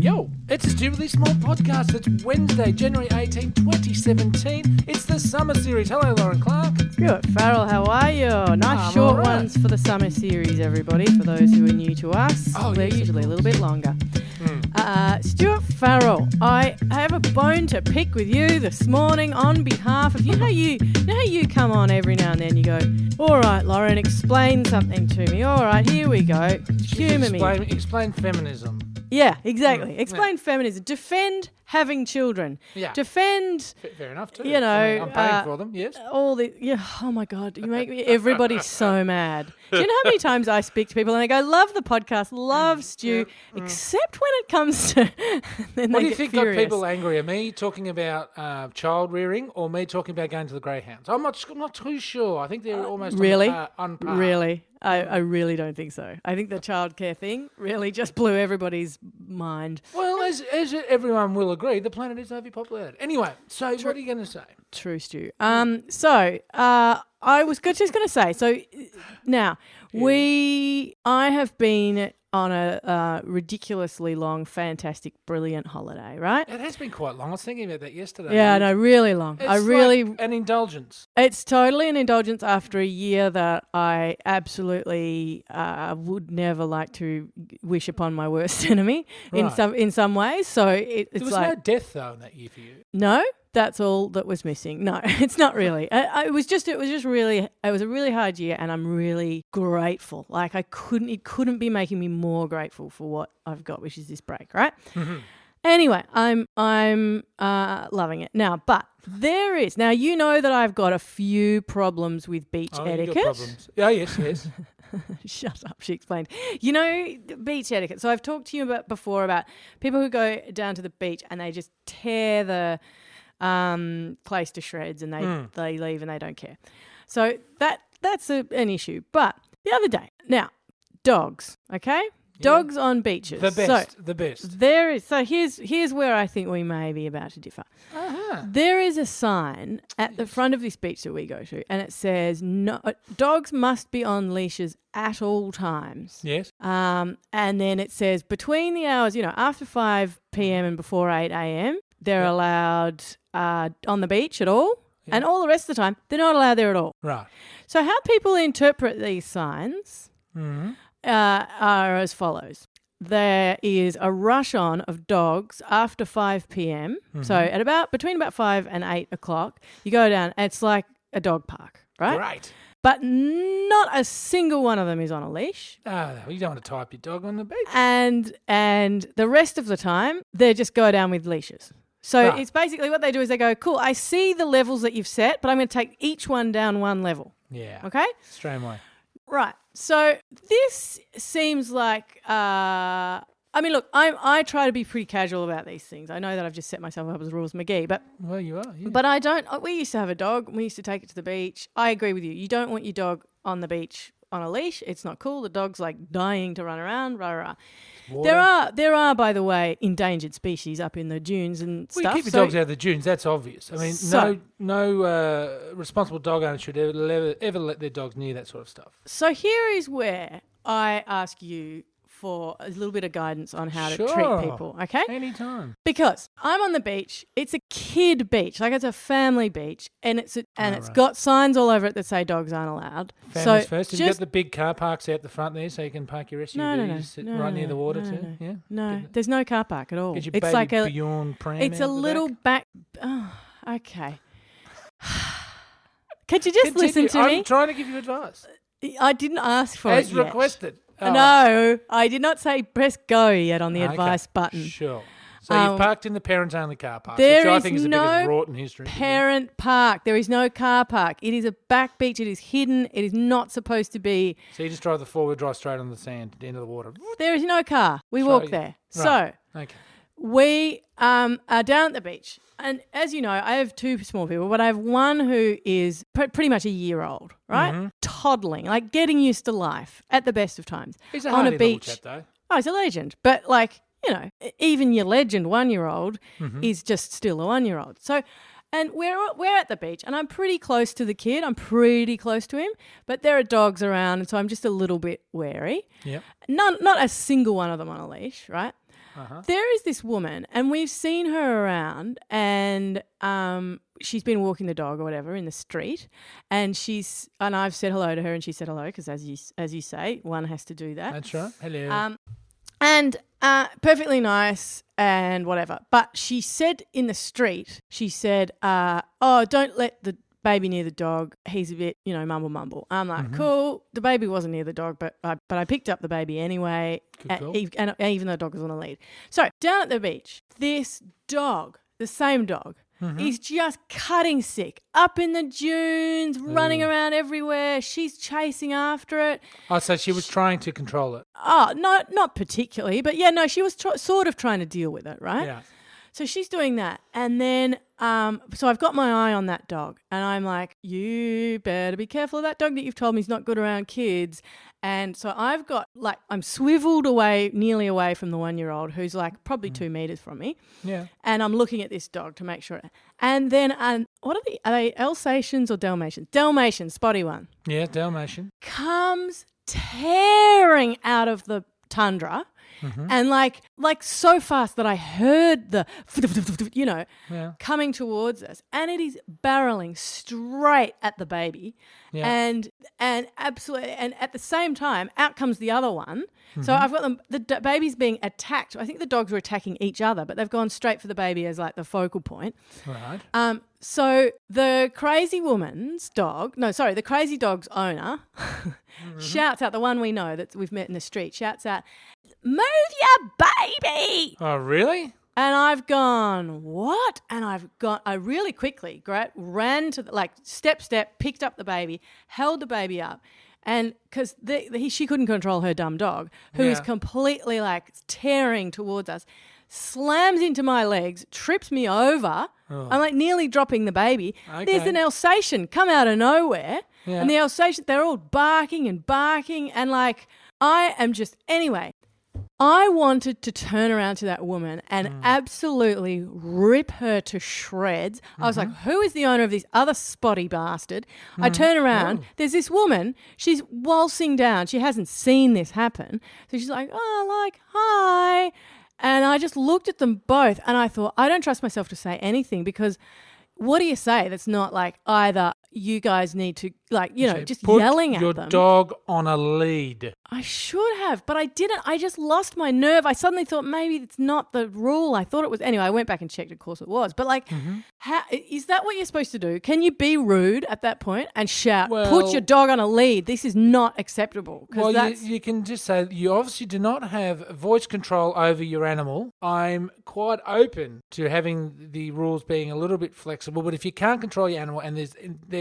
Yo, it's a stupidly small podcast. It's Wednesday, January 18, 2017. It's the summer series. Hello, Lorin Clarke. Stuart Farrell, how are you? Nice I'm short alright. ones for the summer series, everybody. For those who are new to us, Oh, they're yes, of usually a little bit longer. Hmm. Uh, Stuart Farrell, I have a bone to pick with you this morning on behalf of you know you, you know how you come on every now and then. You go, all right, Lorin, explain something to me. All right, here we go. Humour me. Explain, explain feminism. Yeah, exactly. Mm, Explain feminism. Defend having children. Yeah. Defend F- Fair enough, too. You know, I mean, I'm paying uh, for them, yes. all the yeah oh my god you make me everybody's so mad do you know how many times i speak to people and they go love the podcast love stew except when it comes to What do you think furious. got people angry? Are me talking about uh, child rearing or me talking about going to the greyhounds? I'm not, I'm not too sure. I think they're almost on- really uh, on par. really I, I really don't think so i think the childcare thing really just blew everybody's mind Well, as, as everyone will agree, the planet is overpopulated. Anyway, so what are you going to say? True, Stu. Um, so uh, I was just going to say. So now we, I have been on a uh, ridiculously long, fantastic, brilliant holiday. Right? It has been quite long. I was thinking about that yesterday. Yeah, I know, really long. It's I really, like an indulgence. it's totally an indulgence after a year that I absolutely uh, would never like to wish upon my worst enemy in some in some ways. So it, There it's was like no death though in that year for you. No, that's all that was missing. No, it's not really. I, I, it was just. It was just really. It was a really hard year, and I'm really grateful. Like I couldn't. It couldn't be making me more grateful for what I've got, which is this break. Right. Anyway, I'm I'm uh, loving it now. But there is now. You know that I've got a few problems with beach Oh, etiquette. problems. Yeah, yes, yes. Shut up, she explained. You know, beach etiquette. So I've talked to you about before about people who go down to the beach and they just tear the um, place to shreds and they, Hmm. they leave and they don't care. So that that's a, an issue. But the other day, now, dogs, okay? Dogs on beaches. the So best, the best. there is so here's here's where I think we may be about to differ. Uh-huh. There is a sign at the front of this beach that we go to, and it says no dogs must be on leashes at all times. Yes. Um, and then it says between the hours, you know, after five p.m. and before eight a.m., they're allowed uh, on the beach at all, and all the rest of the time they're not allowed there at all. Right. So how people interpret these signs hmm uh, are as follows. There is a rush on of dogs after 5 p.m. So Mm-hmm. at about between about 5 and 8 o'clock, you go down, it's like a dog park, right? Great. But not a single one of them is on a leash. Ah, you don't want to type your dog on the beach. And and the rest of the time, they just go down with leashes. So Right. it's basically what they do is they go, cool, I see the levels that you've set, but I'm going to take each one down one level. Yeah. Okay? Straight away. Right. So this seems like uh I mean, look, I I try to be pretty casual about these things. I know that I've just set myself up as Rules McGee, but Well, you are. Yeah. but I don't. We used to have a dog. We used to take it to the beach. I agree with you. You don't want your dog on the beach on a leash. It's not cool. The dog's like dying to run around. Rah, rah, rah. There are there are by the way endangered species up in the dunes and stuff. keep your so- dogs out of the dunes. That's obvious. I mean, So- no, no uh, responsible dog owner should ever, ever, ever let their dogs near that sort of stuff. So here is where I ask you for a little bit of guidance on how to treat people. Okay. Anytime. Because I'm on the beach. It's a kid beach, like it's a family beach, and it's a, and Oh, it's right. got signs all over it that say dogs aren't allowed. Families so first. Have you got the big car parks out the front there so you can park your SUVs no, no, no, right near the water too? no. Yeah. no, there's no car park at all. It's like a it's a little back. back. Oh, okay. Could you just listen Continue. to I'm me? trying to give you advice. I didn't ask for As it yet. requested. Oh, No, I did not say press go yet on the okay. advice button. Sure. So Um, you've parked in the parents-only car park, there which I think is the no biggest rot in history. Parent park. There is no car park. It is a back beach. It is hidden. It is not supposed to be. So you just drive the four-wheel drive straight on the sand, into the water. There is no car. We So walk there. Right. So Okay. We um, are down at the beach. And as you know, I have two small people, but I have one who is pr- pretty much a year old, right? Mm-hmm. Toddling, like getting used to life at the best of times. He's a on hardy a little beach. chap, though. Oh, he's a legend. But like, you know, even your legend one year old Mm-hmm. is just still a one year old. So and we're we're at the beach and I'm pretty close to the kid. I'm pretty close to him, but there are dogs around and so I'm just a little bit wary. Yep. None not a single one of them on a leash, right? Uh-huh. There is this woman, and we've seen her around, and um, she's been walking the dog or whatever in the street, and she's and I've said hello to her, and she said hello because as you as you say, one has to do that. That's right. Hello. Um, and uh, perfectly nice and whatever. But she said in the street, she said, uh, "Oh, don't let the baby near the dog. He's a bit, you know, mumble mumble." I'm like, "Cool." The baby wasn't near the dog, but I but I picked up the baby anyway, Good and, even though the dog was on the lead. So down at the beach, this dog, the same dog. Mm-hmm. Is just cutting sick up in the dunes, running Ooh. around everywhere. She's chasing after it. oh, so she was trying to control it. Oh, no, not particularly, but yeah, no, she was tr- sort of trying to deal with it, right? Yeah. So she's doing that, and then, um, so I've got my eye on that dog, and I'm like, you better be careful of that dog that you've told me is not good around kids. And so I've got like I'm swiveled away, nearly away from the one year old who's like probably two meters from me, Yeah. and I'm looking at this dog to make sure. And then, um, what are the are they Alsatians or Dalmatians? Dalmatian, spotty one Yeah. Dalmatian. comes tearing out of the tundra and like like so fast that I heard the you know Yeah. coming towards us and it is barreling straight at the baby Yeah. and and absolutely and at the same time out comes the other one so Mm-hmm. I've got them the d- baby's being attacked I think the dogs were attacking each other but they've gone straight for the baby as like the focal point Right. um, so the crazy woman's dog, no, sorry, the crazy dog's owner mm-hmm. shouts out, the one we know that we've met in the street, shouts out, move your baby. Oh, really? And I've gone, what? And I've gone, I really quickly gra- ran to the, like, step, step, picked up the baby, held the baby up. And because she couldn't control her dumb dog, who is Yeah. completely like tearing towards us, slams into my legs, trips me over. I'm like nearly dropping the baby. There's an Alsatian come out of nowhere. Yeah. And the Alsatian, they're all barking and barking. And like, I am just, anyway, I wanted to turn around to that woman and Mm. absolutely rip her to shreds. I was Mm-hmm. like, who is the owner of this other spotty bastard? I turn around, Oh. there's this woman, she's waltzing down. She hasn't seen this happen. So she's like, oh, like, hi. And I just looked at them both and I thought, I don't trust myself to say anything because what do you say that's not like either you guys need to, like, you know, just Put yelling at your them? dog on a lead. I should have, but I didn't. I just lost my nerve. I suddenly thought maybe it's not the rule. I thought it was. Anyway, I went back and checked. Of course, it was. But like, Mm-hmm. how, is that what you're supposed to do? Can you be rude at that point and shout, "Put your dog on a lead"? This is not acceptable. Well, you, you can just say you obviously do not have voice control over your animal. I'm quite open to having the rules being a little bit flexible, but if you can't control your animal and there's,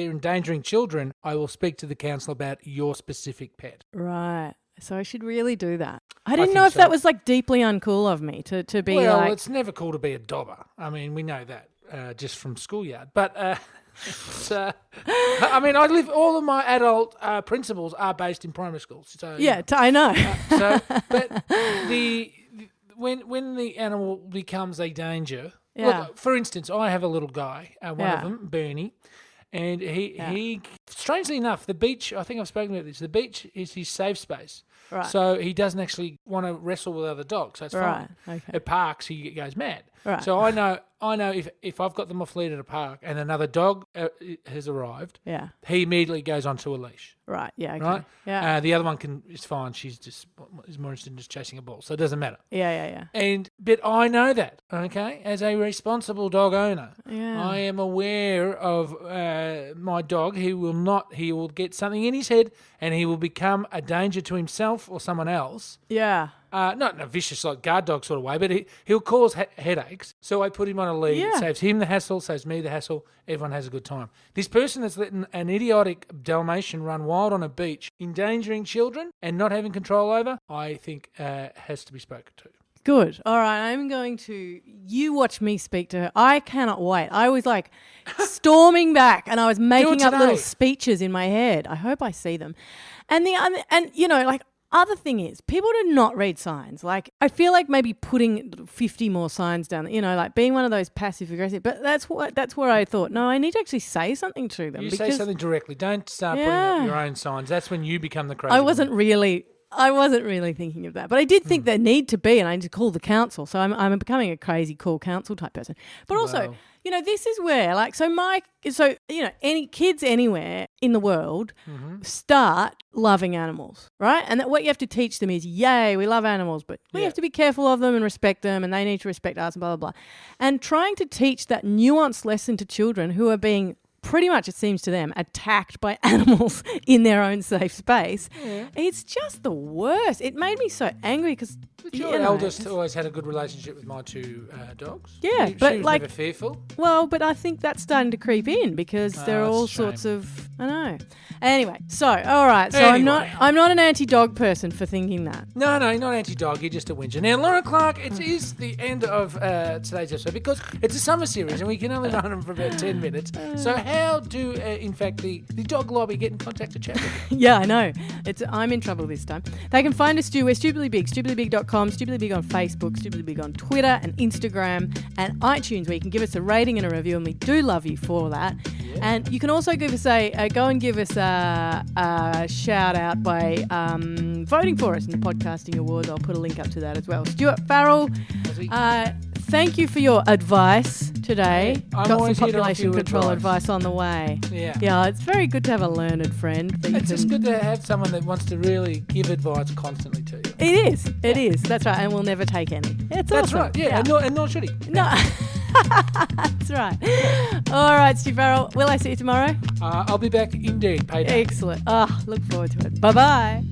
they're endangering children, I will speak to the council about your specific pet. right. So I should really do that. I didn't think know if so. that was like deeply uncool of me to to be well, like. it's never cool to be a dobber. I mean, we know that uh, just from schoolyard. But uh, uh, I mean, I live. All of my adult uh, principles are based in primary schools. So Yeah, t- I know. So, but the when when the animal becomes a danger, Yeah. look, for instance, I have a little guy, uh, one Yeah. of them, Bernie, and he Yeah. he strangely enough, the beach. I think I've spoken about this. The beach is his safe space, Right. so he doesn't actually want to wrestle with other dogs. So it's Right, fine. okay. At parks, he goes mad. Right. So I know I know if if I've got them off lead at a park and another dog uh, has arrived, yeah. he immediately goes onto a leash Right. Yeah. Okay. right? Yeah. Uh, the other one can is fine. She's just is more interested in just chasing a ball, so it doesn't matter. yeah. Yeah. Yeah. And but I know that, okay, as a responsible dog owner, Yeah. I am aware of uh, my dog. He will not. He will get something in his head, and he will become a danger to himself or someone else. Yeah. Uh, not in a vicious like guard dog sort of way, but he, he'll cause he- headaches. So I put him on a lead. Yeah. Saves him the hassle, saves me the hassle. Everyone has a good time. This person that's letting an idiotic Dalmatian run wild on a beach, endangering children and not having control over, I think uh, has to be spoken to. Good. All right. I'm going to. You watch me speak to her. I cannot wait. I was like storming back, and I was making up little speeches in my head. I hope I see them. And the and you know, like other thing is, people do not read signs. Like I feel like maybe putting fifty more signs down. You know, like being one of those passive aggressive. But that's what that's where I thought. No, I need to actually say something to them You say something directly. Don't start putting Yeah. up your own signs. That's when you become the crazy. I wasn't really I wasn't really thinking of that, but I did think hmm. there need to be, and I need to call the council. So I'm, I'm becoming a crazy call council type person. But also, Wow. you know, this is where, like, so my, so you know, any kids anywhere in the world mm-hmm. start loving animals, right? And that what you have to teach them is, yay, we love animals, but we Yeah. have to be careful of them and respect them, and they need to respect us, and blah blah blah. And trying to teach that nuanced lesson to children who are being pretty much it seems to them attacked by animals in their own safe space. Mm. It's just the worst. It made me so angry because But your eldest always had a good relationship with my two uh, dogs. Yeah, She- but she like- fearful. Well, but I think that's starting to creep in because there are Oh, all that's a shame. sorts of I know. Anyway, so all right, so I'm not I'm not an anti-dog person for thinking that. No, no, not anti-dog. You're just a whinger. Now, Lorin Clarke, it is the end of uh, today's episode because it's a summer series and we can only run them for about ten minutes. So, how do, uh, in fact, the, the dog lobby get in contact to chat with you? yeah, I know. It's I'm in trouble this time. They can find us, Stu. We're stupidly big, stupidlybig.com, stupidly big on Facebook, stupidly big on Twitter and Instagram and iTunes, where you can give us a rating and a review, and we do love you for that. And you can also give us a uh, go and give us a, a shout out by um, voting for us in the podcasting awards. I'll put a link up to that as well. Stuart Farrell, uh, thank you for your advice today. I'm Got some always here to offer population control advice. advice on the way. Yeah. Yeah, it's very good to have a learned friend. It's just good to have someone that wants to really give advice constantly to you. It is. It is. That's right. And we'll never take any. It's That's awesome. right. Yeah, And, nor, and nor should he. No. That's right. All right, Steve Farrell. Will I see you tomorrow? Uh, I'll be back indeed. Payday. Excellent. Oh, look forward to it. Bye bye.